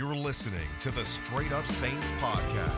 You're listening to the Straight Up Saints podcast.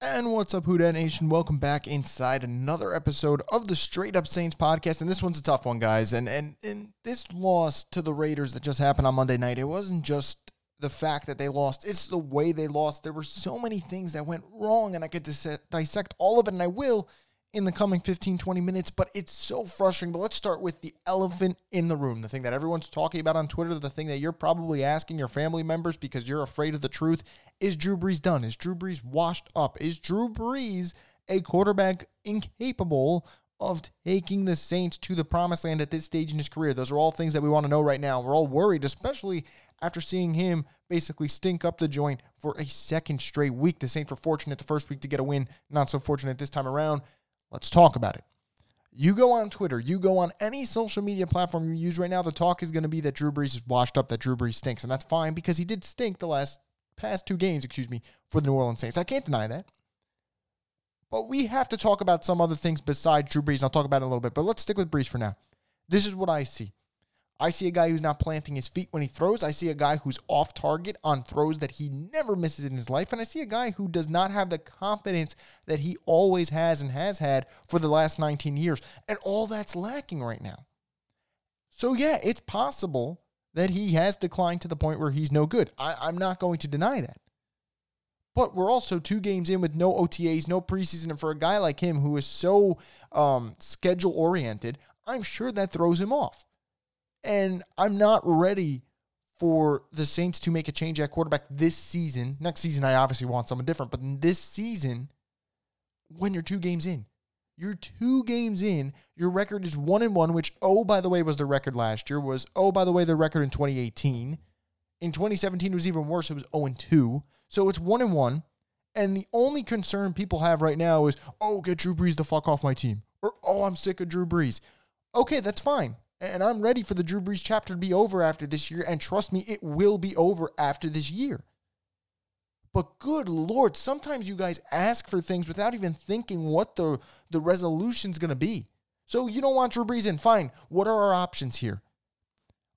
And what's up, Who Dat Nation? Welcome back inside another episode of the Straight Up Saints podcast. And this one's a tough one, guys. And and and this loss to the Raiders that just happened on Monday night, it wasn't just the fact that they lost, it's the way they lost. There were so many things that went wrong, and I could dis- dissect all of it, and I will in the coming 15, 20 minutes, but it's so frustrating. But let's start with the elephant in the room, the thing that everyone's talking about on Twitter, the thing that you're probably asking your family members because you're afraid of the truth. Is Drew Brees done? Is Drew Brees washed up? Is Drew Brees a quarterback incapable of taking the Saints to the promised land at this stage in his career? Those are all things that we want to know right now. We're all worried, especially after seeing him basically stink up the joint for a second straight week. The Saints were fortunate the first week to get a win, not so fortunate this time around. Let's talk about it. You go on Twitter, you go on any social media platform you use right now, the talk is going to be that Drew Brees is washed up, that Drew Brees stinks. And that's fine because he did stink the last past two games, excuse me, for the New Orleans Saints. I can't deny that. But we have to talk about some other things besides Drew Brees. I'll talk about it a little bit, but let's stick with Brees for now. This is what I see. I see a guy who's not planting his feet when he throws. I see a guy who's off target on throws that he never misses in his life. And I see a guy who does not have the confidence that he always has and has had for the last 19 years. And all that's lacking right now. So, yeah, it's possible that he has declined to the point where he's no good. I, am not going to deny that. But we're also two games in with no OTAs, no preseason. And for a guy like him who is so um, schedule oriented, I'm sure that throws him off. And I'm not ready for the Saints to make a change at quarterback this season. Next season, I obviously want someone different, but this season, when you're two games in, you're two games in, your record is one and one, which, oh, by the way, was the record last year, was, oh, by the way, the record in 2018. In 2017, it was even worse. It was 0 and 2. So it's one and one. And the only concern people have right now is, oh, get Drew Brees the fuck off my team. Or, oh, I'm sick of Drew Brees. Okay, that's fine. And I'm ready for the Drew Brees chapter to be over after this year. And trust me, it will be over after this year. But good Lord, sometimes you guys ask for things without even thinking what the, the resolution's going to be. So you don't want Drew Brees in. Fine. What are our options here?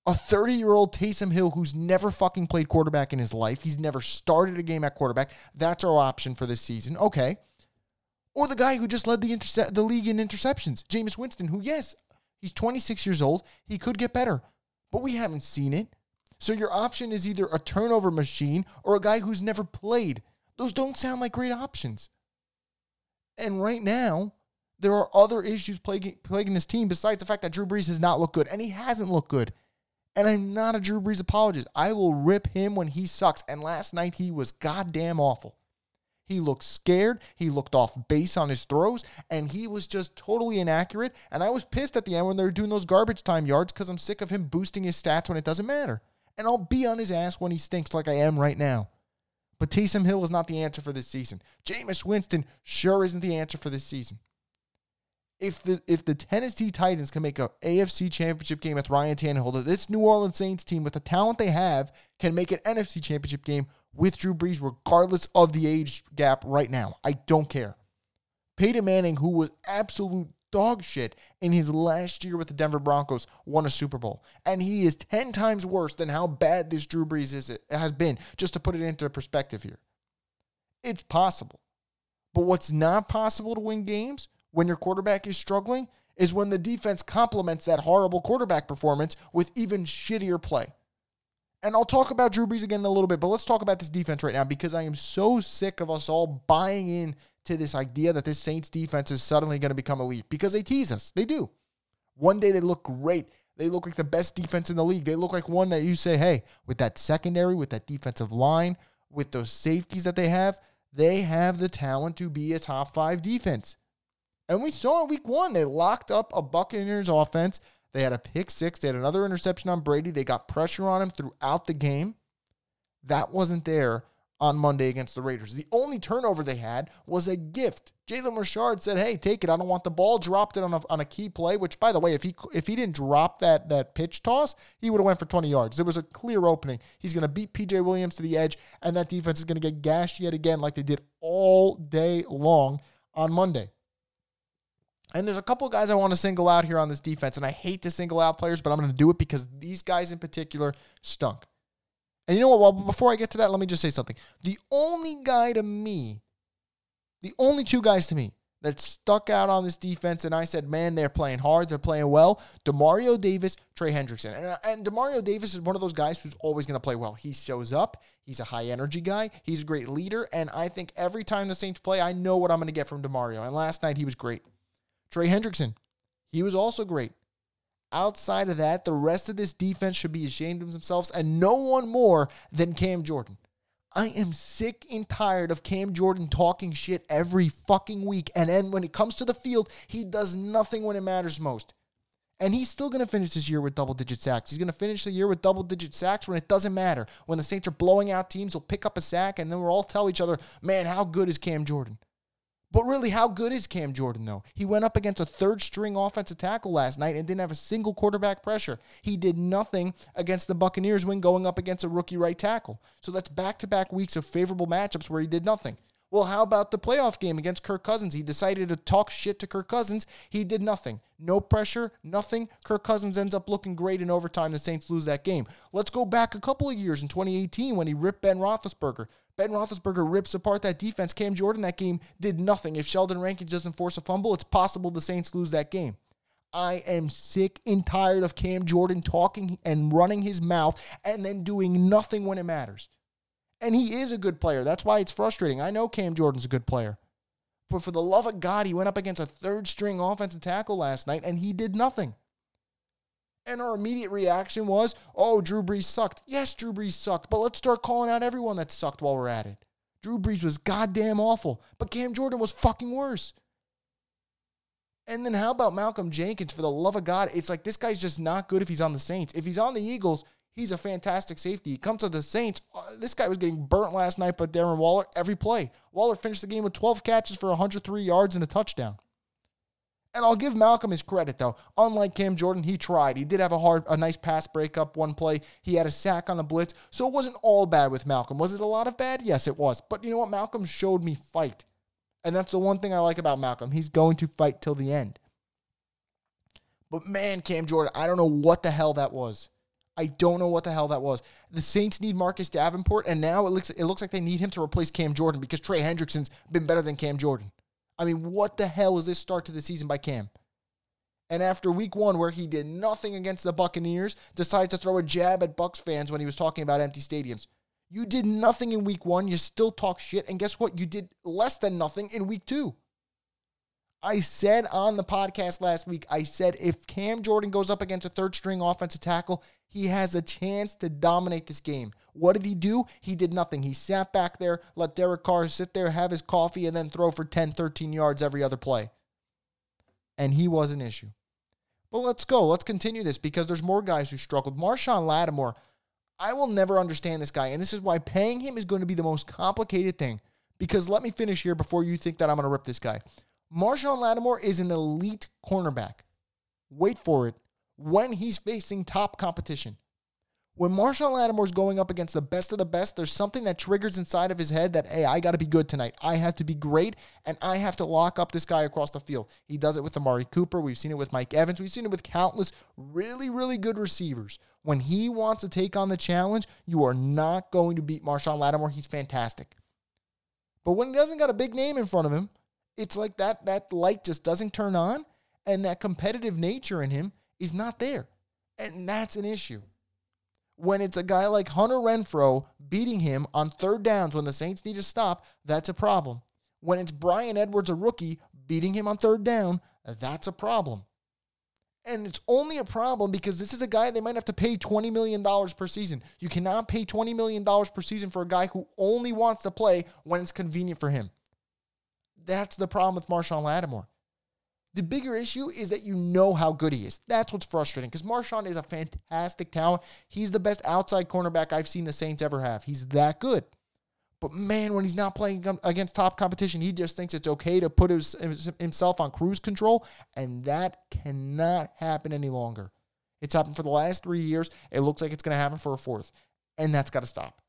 A 30 year old Taysom Hill who's never fucking played quarterback in his life. He's never started a game at quarterback. That's our option for this season. Okay. Or the guy who just led the, interce- the league in interceptions, Jameis Winston, who, yes, He's 26 years old. He could get better, but we haven't seen it. So your option is either a turnover machine or a guy who's never played. Those don't sound like great options. And right now, there are other issues plaguing, plaguing this team besides the fact that Drew Brees has not looked good, and he hasn't looked good. And I'm not a Drew Brees apologist. I will rip him when he sucks. And last night he was goddamn awful. He looked scared. He looked off base on his throws, and he was just totally inaccurate. And I was pissed at the end when they were doing those garbage time yards because I'm sick of him boosting his stats when it doesn't matter. And I'll be on his ass when he stinks like I am right now. But Taysom Hill is not the answer for this season. Jameis Winston sure isn't the answer for this season. If the if the Tennessee Titans can make a AFC championship game with Ryan Tannehill, this New Orleans Saints team with the talent they have can make an NFC championship game with Drew Brees, regardless of the age gap right now. I don't care. Peyton Manning, who was absolute dog shit in his last year with the Denver Broncos, won a Super Bowl. And he is 10 times worse than how bad this Drew Brees is, has been, just to put it into perspective here. It's possible. But what's not possible to win games when your quarterback is struggling is when the defense complements that horrible quarterback performance with even shittier play. And I'll talk about Drew Brees again in a little bit, but let's talk about this defense right now because I am so sick of us all buying in to this idea that this Saints defense is suddenly going to become elite because they tease us. They do. One day they look great. They look like the best defense in the league. They look like one that you say, hey, with that secondary, with that defensive line, with those safeties that they have, they have the talent to be a top five defense. And we saw in week one, they locked up a Buccaneers offense they had a pick six. They had another interception on Brady. They got pressure on him throughout the game. That wasn't there on Monday against the Raiders. The only turnover they had was a gift. Jalen Richard said, "Hey, take it. I don't want the ball." Dropped it on a, on a key play. Which, by the way, if he if he didn't drop that that pitch toss, he would have went for 20 yards. There was a clear opening. He's going to beat PJ Williams to the edge, and that defense is going to get gashed yet again, like they did all day long on Monday. And there's a couple guys I want to single out here on this defense, and I hate to single out players, but I'm going to do it because these guys in particular stunk. And you know what? Well, before I get to that, let me just say something. The only guy to me, the only two guys to me that stuck out on this defense, and I said, man, they're playing hard, they're playing well. Demario Davis, Trey Hendrickson, and, uh, and Demario Davis is one of those guys who's always going to play well. He shows up, he's a high energy guy, he's a great leader, and I think every time the Saints play, I know what I'm going to get from Demario. And last night he was great. Trey Hendrickson, he was also great. Outside of that, the rest of this defense should be ashamed of themselves, and no one more than Cam Jordan. I am sick and tired of Cam Jordan talking shit every fucking week. And then when it comes to the field, he does nothing when it matters most. And he's still going to finish this year with double digit sacks. He's going to finish the year with double digit sacks when it doesn't matter. When the Saints are blowing out teams, he'll pick up a sack and then we'll all tell each other, man, how good is Cam Jordan? But really, how good is Cam Jordan, though? He went up against a third string offensive tackle last night and didn't have a single quarterback pressure. He did nothing against the Buccaneers when going up against a rookie right tackle. So that's back to back weeks of favorable matchups where he did nothing. Well, how about the playoff game against Kirk Cousins? He decided to talk shit to Kirk Cousins. He did nothing. No pressure, nothing. Kirk Cousins ends up looking great in overtime. The Saints lose that game. Let's go back a couple of years in 2018 when he ripped Ben Roethlisberger. Ben Roethlisberger rips apart that defense. Cam Jordan that game did nothing. If Sheldon Rankin doesn't force a fumble, it's possible the Saints lose that game. I am sick and tired of Cam Jordan talking and running his mouth and then doing nothing when it matters. And he is a good player. That's why it's frustrating. I know Cam Jordan's a good player. But for the love of God, he went up against a third string offensive tackle last night and he did nothing. And our immediate reaction was, oh, Drew Brees sucked. Yes, Drew Brees sucked, but let's start calling out everyone that sucked while we're at it. Drew Brees was goddamn awful, but Cam Jordan was fucking worse. And then how about Malcolm Jenkins? For the love of God, it's like this guy's just not good if he's on the Saints. If he's on the Eagles, he's a fantastic safety. He comes to the Saints. Uh, this guy was getting burnt last night by Darren Waller every play. Waller finished the game with 12 catches for 103 yards and a touchdown. And I'll give Malcolm his credit though. Unlike Cam Jordan, he tried. He did have a hard, a nice pass breakup one play. He had a sack on the blitz, so it wasn't all bad with Malcolm. Was it a lot of bad? Yes, it was. But you know what? Malcolm showed me fight, and that's the one thing I like about Malcolm. He's going to fight till the end. But man, Cam Jordan, I don't know what the hell that was. I don't know what the hell that was. The Saints need Marcus Davenport, and now it looks it looks like they need him to replace Cam Jordan because Trey Hendrickson's been better than Cam Jordan. I mean, what the hell is this start to the season by Cam? And after week one, where he did nothing against the Buccaneers, decides to throw a jab at Bucs fans when he was talking about empty stadiums. You did nothing in week one. You still talk shit. And guess what? You did less than nothing in week two. I said on the podcast last week, I said if Cam Jordan goes up against a third string offensive tackle, he has a chance to dominate this game. What did he do? He did nothing. He sat back there, let Derek Carr sit there, have his coffee, and then throw for 10, 13 yards every other play. And he was an issue. But let's go. Let's continue this because there's more guys who struggled. Marshon Lattimore, I will never understand this guy. And this is why paying him is going to be the most complicated thing. Because let me finish here before you think that I'm going to rip this guy. Marshon Lattimore is an elite cornerback. Wait for it when he's facing top competition. When Marshon Lattimore is going up against the best of the best, there's something that triggers inside of his head that, hey, I got to be good tonight. I have to be great, and I have to lock up this guy across the field. He does it with Amari Cooper. We've seen it with Mike Evans. We've seen it with countless really, really good receivers. When he wants to take on the challenge, you are not going to beat Marshon Lattimore. He's fantastic. But when he doesn't got a big name in front of him, it's like that that light just doesn't turn on, and that competitive nature in him is not there. And that's an issue. When it's a guy like Hunter Renfrow beating him on third downs when the Saints need to stop, that's a problem. When it's Bryan Edwards, a rookie, beating him on third down, that's a problem. And it's only a problem because this is a guy they might have to pay $20 million per season. You cannot pay $20 million per season for a guy who only wants to play when it's convenient for him. That's the problem with Marshon Lattimore. The bigger issue is that you know how good he is. That's what's frustrating because Marshon is a fantastic talent. He's the best outside cornerback I've seen the Saints ever have. He's that good. But man, when he's not playing against top competition, he just thinks it's okay to put his, himself on cruise control, and that cannot happen any longer. It's happened for the last three years. It looks like it's going to happen for a fourth, and that's got to stop.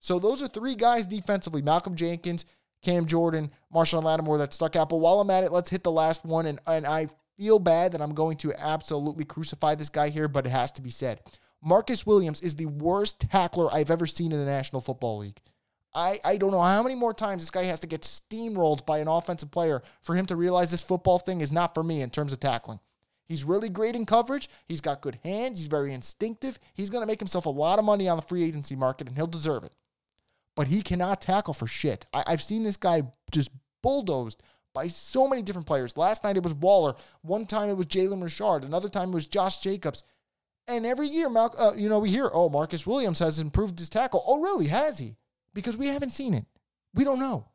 So those are three guys defensively: Malcolm Jenkins, Cam Jordan, Marshon Lattimore that stuck out. But while I'm at it, let's hit the last one. And, and I feel bad that I'm going to absolutely crucify this guy here, but it has to be said. Marcus Williams is the worst tackler I've ever seen in the National Football League. I, I don't know how many more times this guy has to get steamrolled by an offensive player for him to realize this football thing is not for me in terms of tackling. He's really great in coverage. He's got good hands. He's very instinctive. He's going to make himself a lot of money on the free agency market, and he'll deserve it. But he cannot tackle for shit. I, have seen this guy just bulldozed by so many different players. Last night it was Waller. One time it was Jalen Richard. Another time it was Josh Jacobs. And every year, Mal- uh, you know, we hear, oh, Marcus Williams has improved his tackle. Oh, really? Has he? Because we haven't seen it. We don't know.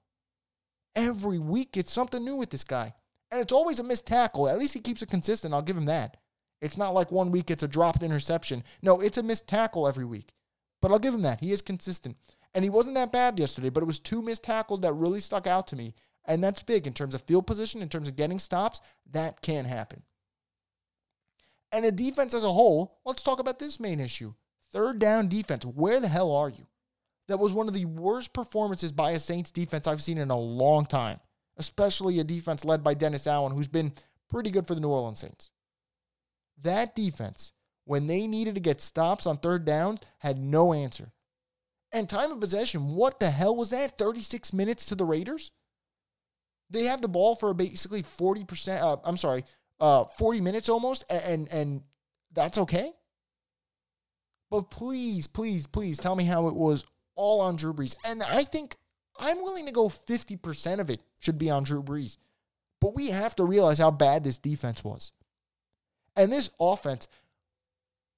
Every week it's something new with this guy. And it's always a missed tackle. At least he keeps it consistent. I'll give him that. It's not like one week it's a dropped interception. No, it's a missed tackle every week. But I'll give him that. He is consistent. And he wasn't that bad yesterday, but it was two missed tackles that really stuck out to me. And that's big in terms of field position, in terms of getting stops. That can happen. And a defense as a whole, let's talk about this main issue. Third down defense. Where the hell are you? That was one of the worst performances by a Saints defense I've seen in a long time especially a defense led by Dennis Allen, who's been pretty good for the New Orleans Saints. That defense, when they needed to get stops on third down, had no answer. And time of possession, what the hell was that? 36 minutes to the Raiders? They have the ball for basically 40%, uh, I'm sorry, uh, 40 minutes almost, and, and that's okay? But please, please, please tell me how it was all on Drew Brees. And I think I'm willing to go 50% of it should be on Drew Brees. But we have to realize how bad this defense was. And this offense,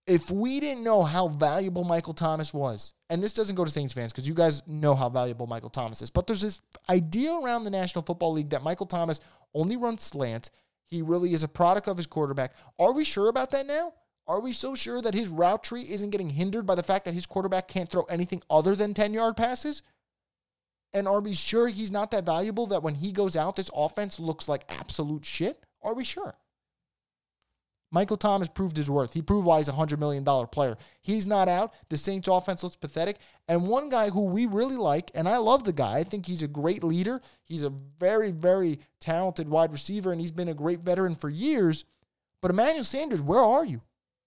if we didn't know how valuable Michael Thomas was, and this doesn't go to Saints fans because you guys know how valuable Michael Thomas is, but there's this idea around the National Football League that Michael Thomas only runs slants. He really is a product of his quarterback. Are we sure about that now? Are we so sure that his route tree isn't getting hindered by the fact that his quarterback can't throw anything other than 10 yard passes? And are we sure he's not that valuable that when he goes out, this offense looks like absolute shit? Are we sure? Michael Thomas proved his worth. He proved why he's a $100 million player. He's not out. The Saints offense looks pathetic. And one guy who we really like, and I love the guy, I think he's a great leader. He's a very, very talented wide receiver, and he's been a great veteran for years. But Emmanuel Sanders, where are you?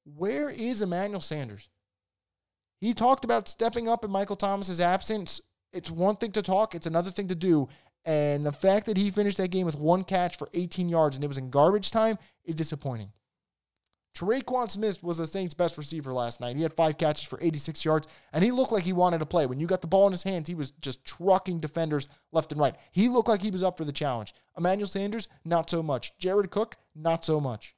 Where is Emmanuel Sanders? He talked about stepping up in Michael Thomas's absence it's one thing to talk, it's another thing to do. And the fact that he finished that game with one catch for 18 yards and it was in garbage time is disappointing. Tre'Quan Smith was the Saints' best receiver last night. He had five catches for 86 yards, and he looked like he wanted to play. When you got the ball in his hands, he was just trucking defenders left and right. He looked like he was up for the challenge. Emmanuel Sanders, not so much. Jared Cook, not so much.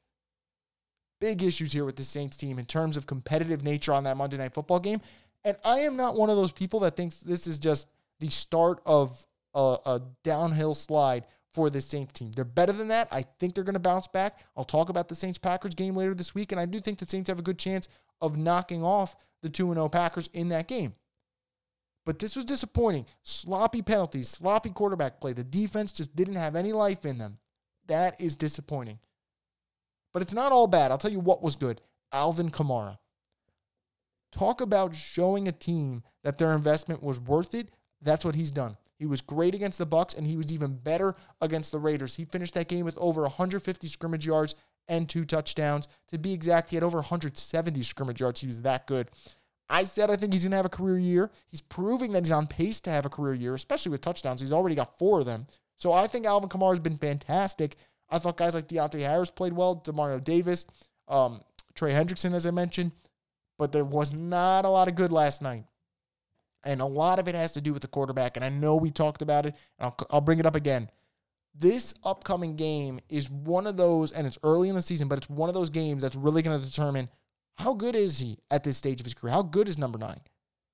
Big issues here with the Saints team in terms of competitive nature on that Monday Night Football game. And I am not one of those people that thinks this is just the start of a, a downhill slide for the Saints team. They're better than that. I think they're going to bounce back. I'll talk about the Saints Packers game later this week, and I do think the Saints have a good chance of knocking off the 2 0 Packers in that game. But this was disappointing. Sloppy penalties, sloppy quarterback play. The defense just didn't have any life in them. That is disappointing. But it's not all bad. I'll tell you what was good Alvin Kamara. Talk about showing a team that their investment was worth it. That's what he's done. He was great against the Bucs and he was even better against the Raiders. He finished that game with over 150 scrimmage yards and two touchdowns. To be exact, he had over 170 scrimmage yards. He was that good. I said I think he's going to have a career year. He's proving that he's on pace to have a career year, especially with touchdowns. He's already got four of them. So I think Alvin Kamara has been fantastic. I thought guys like Deonte Harris played well, Demario Davis, um, Trey Hendrickson, as I mentioned but there was not a lot of good last night. And a lot of it has to do with the quarterback. And I know we talked about it, and I'll, I'll bring it up again. This upcoming game is one of those, and it's early in the season, but it's one of those games that's really going to determine how good is he at this stage of his career? How good is number nine?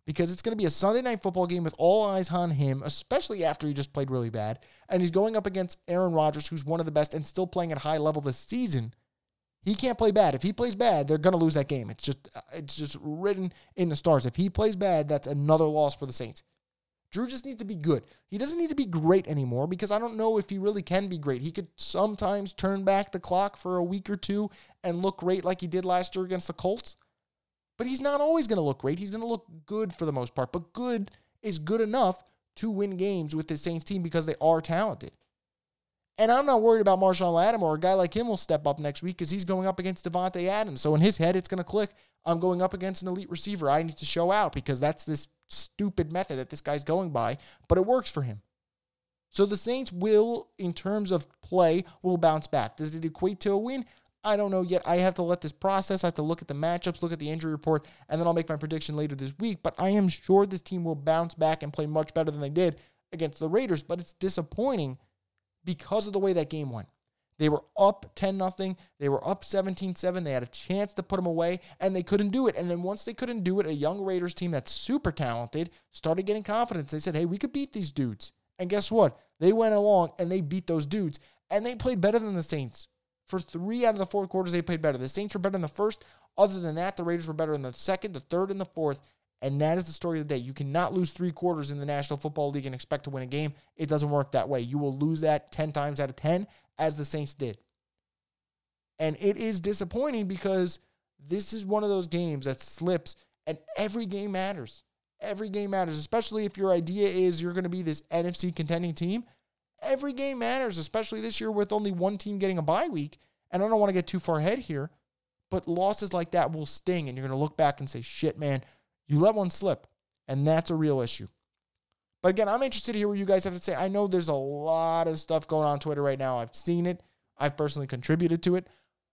Because it's going to be a Sunday night football game with all eyes on him, especially after he just played really bad. And he's going up against Aaron Rodgers, who's one of the best and still playing at high level this season. He can't play bad. If he plays bad, they're going to lose that game. It's just uh, it's just written in the stars. If he plays bad, that's another loss for the Saints. Drew just needs to be good. He doesn't need to be great anymore because I don't know if he really can be great. He could sometimes turn back the clock for a week or two and look great like he did last year against the Colts. But he's not always going to look great. He's going to look good for the most part. But good is good enough to win games with the Saints team because they are talented. And I'm not worried about Marshon Lattimore. A guy like him will step up next week because he's going up against Davante Adams. So in his head, it's going to click. I'm going up against an elite receiver. I need to show out because that's this stupid method that this guy's going by, but it works for him. So the Saints will, in terms of play, will bounce back. Does it equate to a win? I don't know yet. I have to let this process. I have to look at the matchups, look at the injury report, and then I'll make my prediction later this week. But I am sure this team will bounce back and play much better than they did against the Raiders. But it's disappointing because of the way that game went. They were up 10 nothing. They were up 17-7. They had a chance to put them away and they couldn't do it. And then once they couldn't do it, a young Raiders team that's super talented started getting confidence. They said, "Hey, we could beat these dudes." And guess what? They went along and they beat those dudes and they played better than the Saints. For 3 out of the 4 quarters they played better. The Saints were better in the first. Other than that, the Raiders were better in the second, the third, and the fourth. And that is the story of the day. You cannot lose three quarters in the National Football League and expect to win a game. It doesn't work that way. You will lose that 10 times out of 10, as the Saints did. And it is disappointing because this is one of those games that slips, and every game matters. Every game matters, especially if your idea is you're going to be this NFC contending team. Every game matters, especially this year with only one team getting a bye week. And I don't want to get too far ahead here, but losses like that will sting, and you're going to look back and say, shit, man, you let one slip, and that's a real issue. But again, I'm interested to hear what you guys have to say. I know there's a lot of stuff going on Twitter right now. I've seen it. I've personally contributed to it.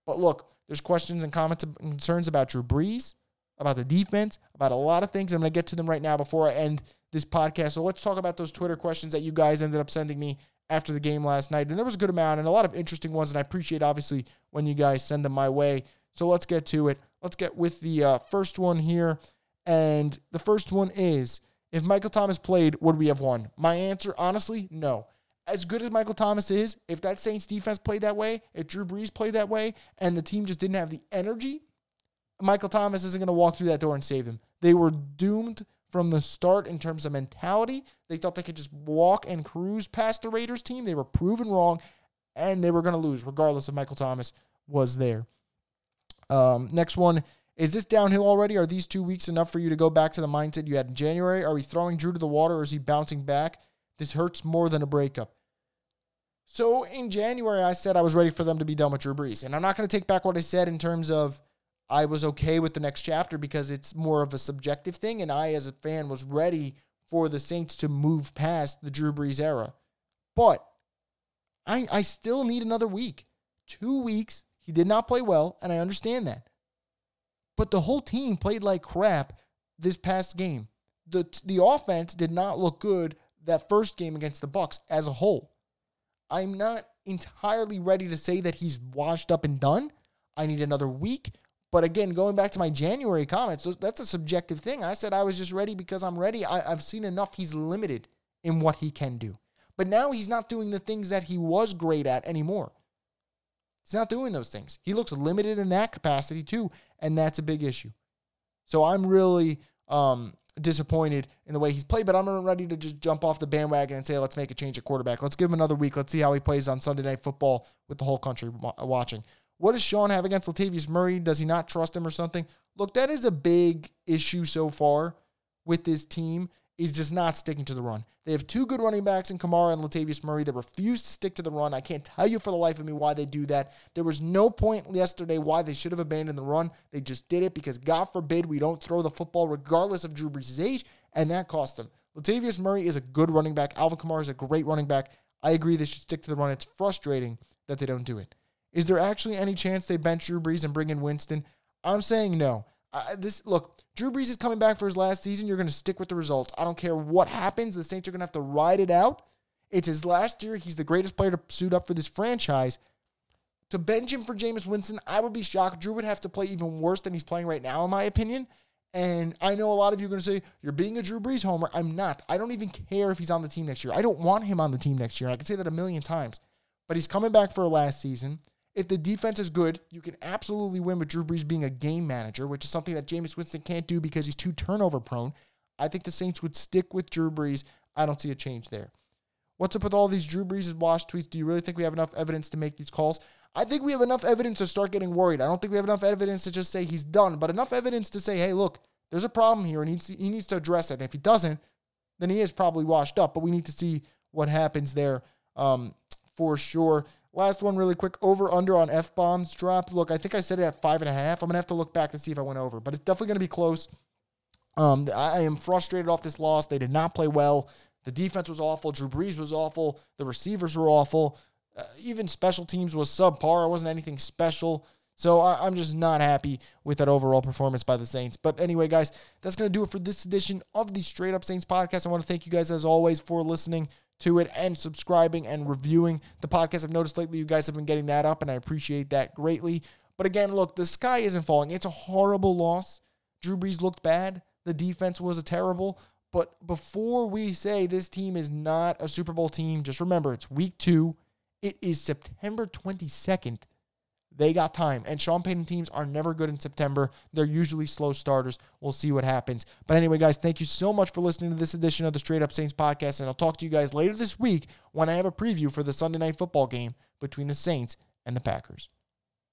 But look, there's questions and comments and concerns about Drew Brees, about the defense, about a lot of things. I'm going to get to them right now before I end this podcast. So let's talk about those Twitter questions that you guys ended up sending me after the game last night. And there was a good amount and a lot of interesting ones. And I appreciate, obviously, when you guys send them my way. So let's get to it. Let's get with the uh, first one here. And the first one is if Michael Thomas played, would we have won? My answer, honestly, no. As good as Michael Thomas is, if that Saints defense played that way, if Drew Brees played that way, and the team just didn't have the energy, Michael Thomas isn't going to walk through that door and save them. They were doomed from the start in terms of mentality. They thought they could just walk and cruise past the Raiders team. They were proven wrong, and they were going to lose regardless if Michael Thomas was there. Um, next one is this downhill already? Are these two weeks enough for you to go back to the mindset you had in January? Are we throwing Drew to the water or is he bouncing back? This hurts more than a breakup. So in January, I said I was ready for them to be done with Drew Brees. And I'm not going to take back what I said in terms of I was okay with the next chapter because it's more of a subjective thing. And I, as a fan, was ready for the Saints to move past the Drew Brees era. But I, I still need another week. Two weeks. He did not play well, and I understand that. But the whole team played like crap this past game. The the offense did not look good that first game against the Bucs as a whole. I'm not entirely ready to say that he's washed up and done. I need another week. But again, going back to my January comments, that's a subjective thing. I said I was just ready because I'm ready. I, have seen enough. He's limited in what he can do. But now he's not doing the things that he was great at anymore. He's not doing those things. He looks limited in that capacity too, and that's a big issue. So I'm really um, disappointed in the way he's played, but I'm ready to just jump off the bandwagon and say, let's make a change at quarterback. Let's give him another week. Let's see how he plays on Sunday Night Football with the whole country watching. What does Sean have against Latavius Murray? Does he not trust him or something? Look, that is a big issue so far with this team is just not sticking to the run. They have two good running backs in Kamara and Latavius Murray that refuse to stick to the run. I can't tell you for the life of me why they do that. There was no point yesterday why they should have abandoned the run. They just did it because God forbid we don't throw the football regardless of Drew Brees' age, and that cost them. Latavius Murray is a good running back. Alvin Kamara is a great running back. I agree they should stick to the run. It's frustrating that they don't do it. Is there actually any chance they bench Drew Brees and bring in Winston? I'm saying no. Uh, this look, Drew Brees is coming back for his last season. You're going to stick with the results. I don't care what happens. The Saints are going to have to ride it out. It's his last year. He's the greatest player to suit up for this franchise. To bench him for Jameis Winston, I would be shocked. Drew would have to play even worse than he's playing right now, in my opinion. And I know a lot of you are going to say, you're being a Drew Brees homer. I'm not. I don't even care if he's on the team next year. I don't want him on the team next year. I can say that a million times. But he's coming back for a last season. If the defense is good, you can absolutely win with Drew Brees being a game manager, which is something that Jameis Winston can't do because he's too turnover prone. I think the Saints would stick with Drew Brees. I don't see a change there. What's up with all these Drew Brees' wash tweets? Do you really think we have enough evidence to make these calls? I think we have enough evidence to start getting worried. I don't think we have enough evidence to just say he's done, but enough evidence to say, hey, look, there's a problem here and he needs to, he needs to address it. And if he doesn't, then he is probably washed up. But we need to see what happens there um, for sure. Last one, really quick. Over under on F bombs dropped. Look, I think I said it at five and a half. I'm gonna have to look back and see if I went over, but it's definitely gonna be close. Um, I am frustrated off this loss. They did not play well. The defense was awful. Drew Brees was awful. The receivers were awful. Uh, even special teams was subpar. It wasn't anything special. So I, am just not happy with that overall performance by the Saints. But anyway, guys, that's going to do it for this edition of the Straight Up Saints podcast. I want to thank you guys, as always, for listening to it and subscribing and reviewing the podcast. I've noticed lately you guys have been getting that up, and I appreciate that greatly. But again, look, the sky isn't falling. It's a horrible loss. Drew Brees looked bad. The defense was a terrible. But before we say this team is not a Super Bowl team, just remember it's week two. It is September 22nd. They got time. And Sean Payton teams are never good in September. They're usually slow starters. We'll see what happens. But anyway, guys, thank you so much for listening to this edition of the Straight Up Saints podcast. And I'll talk to you guys later this week when I have a preview for the Sunday night football game between the Saints and the Packers.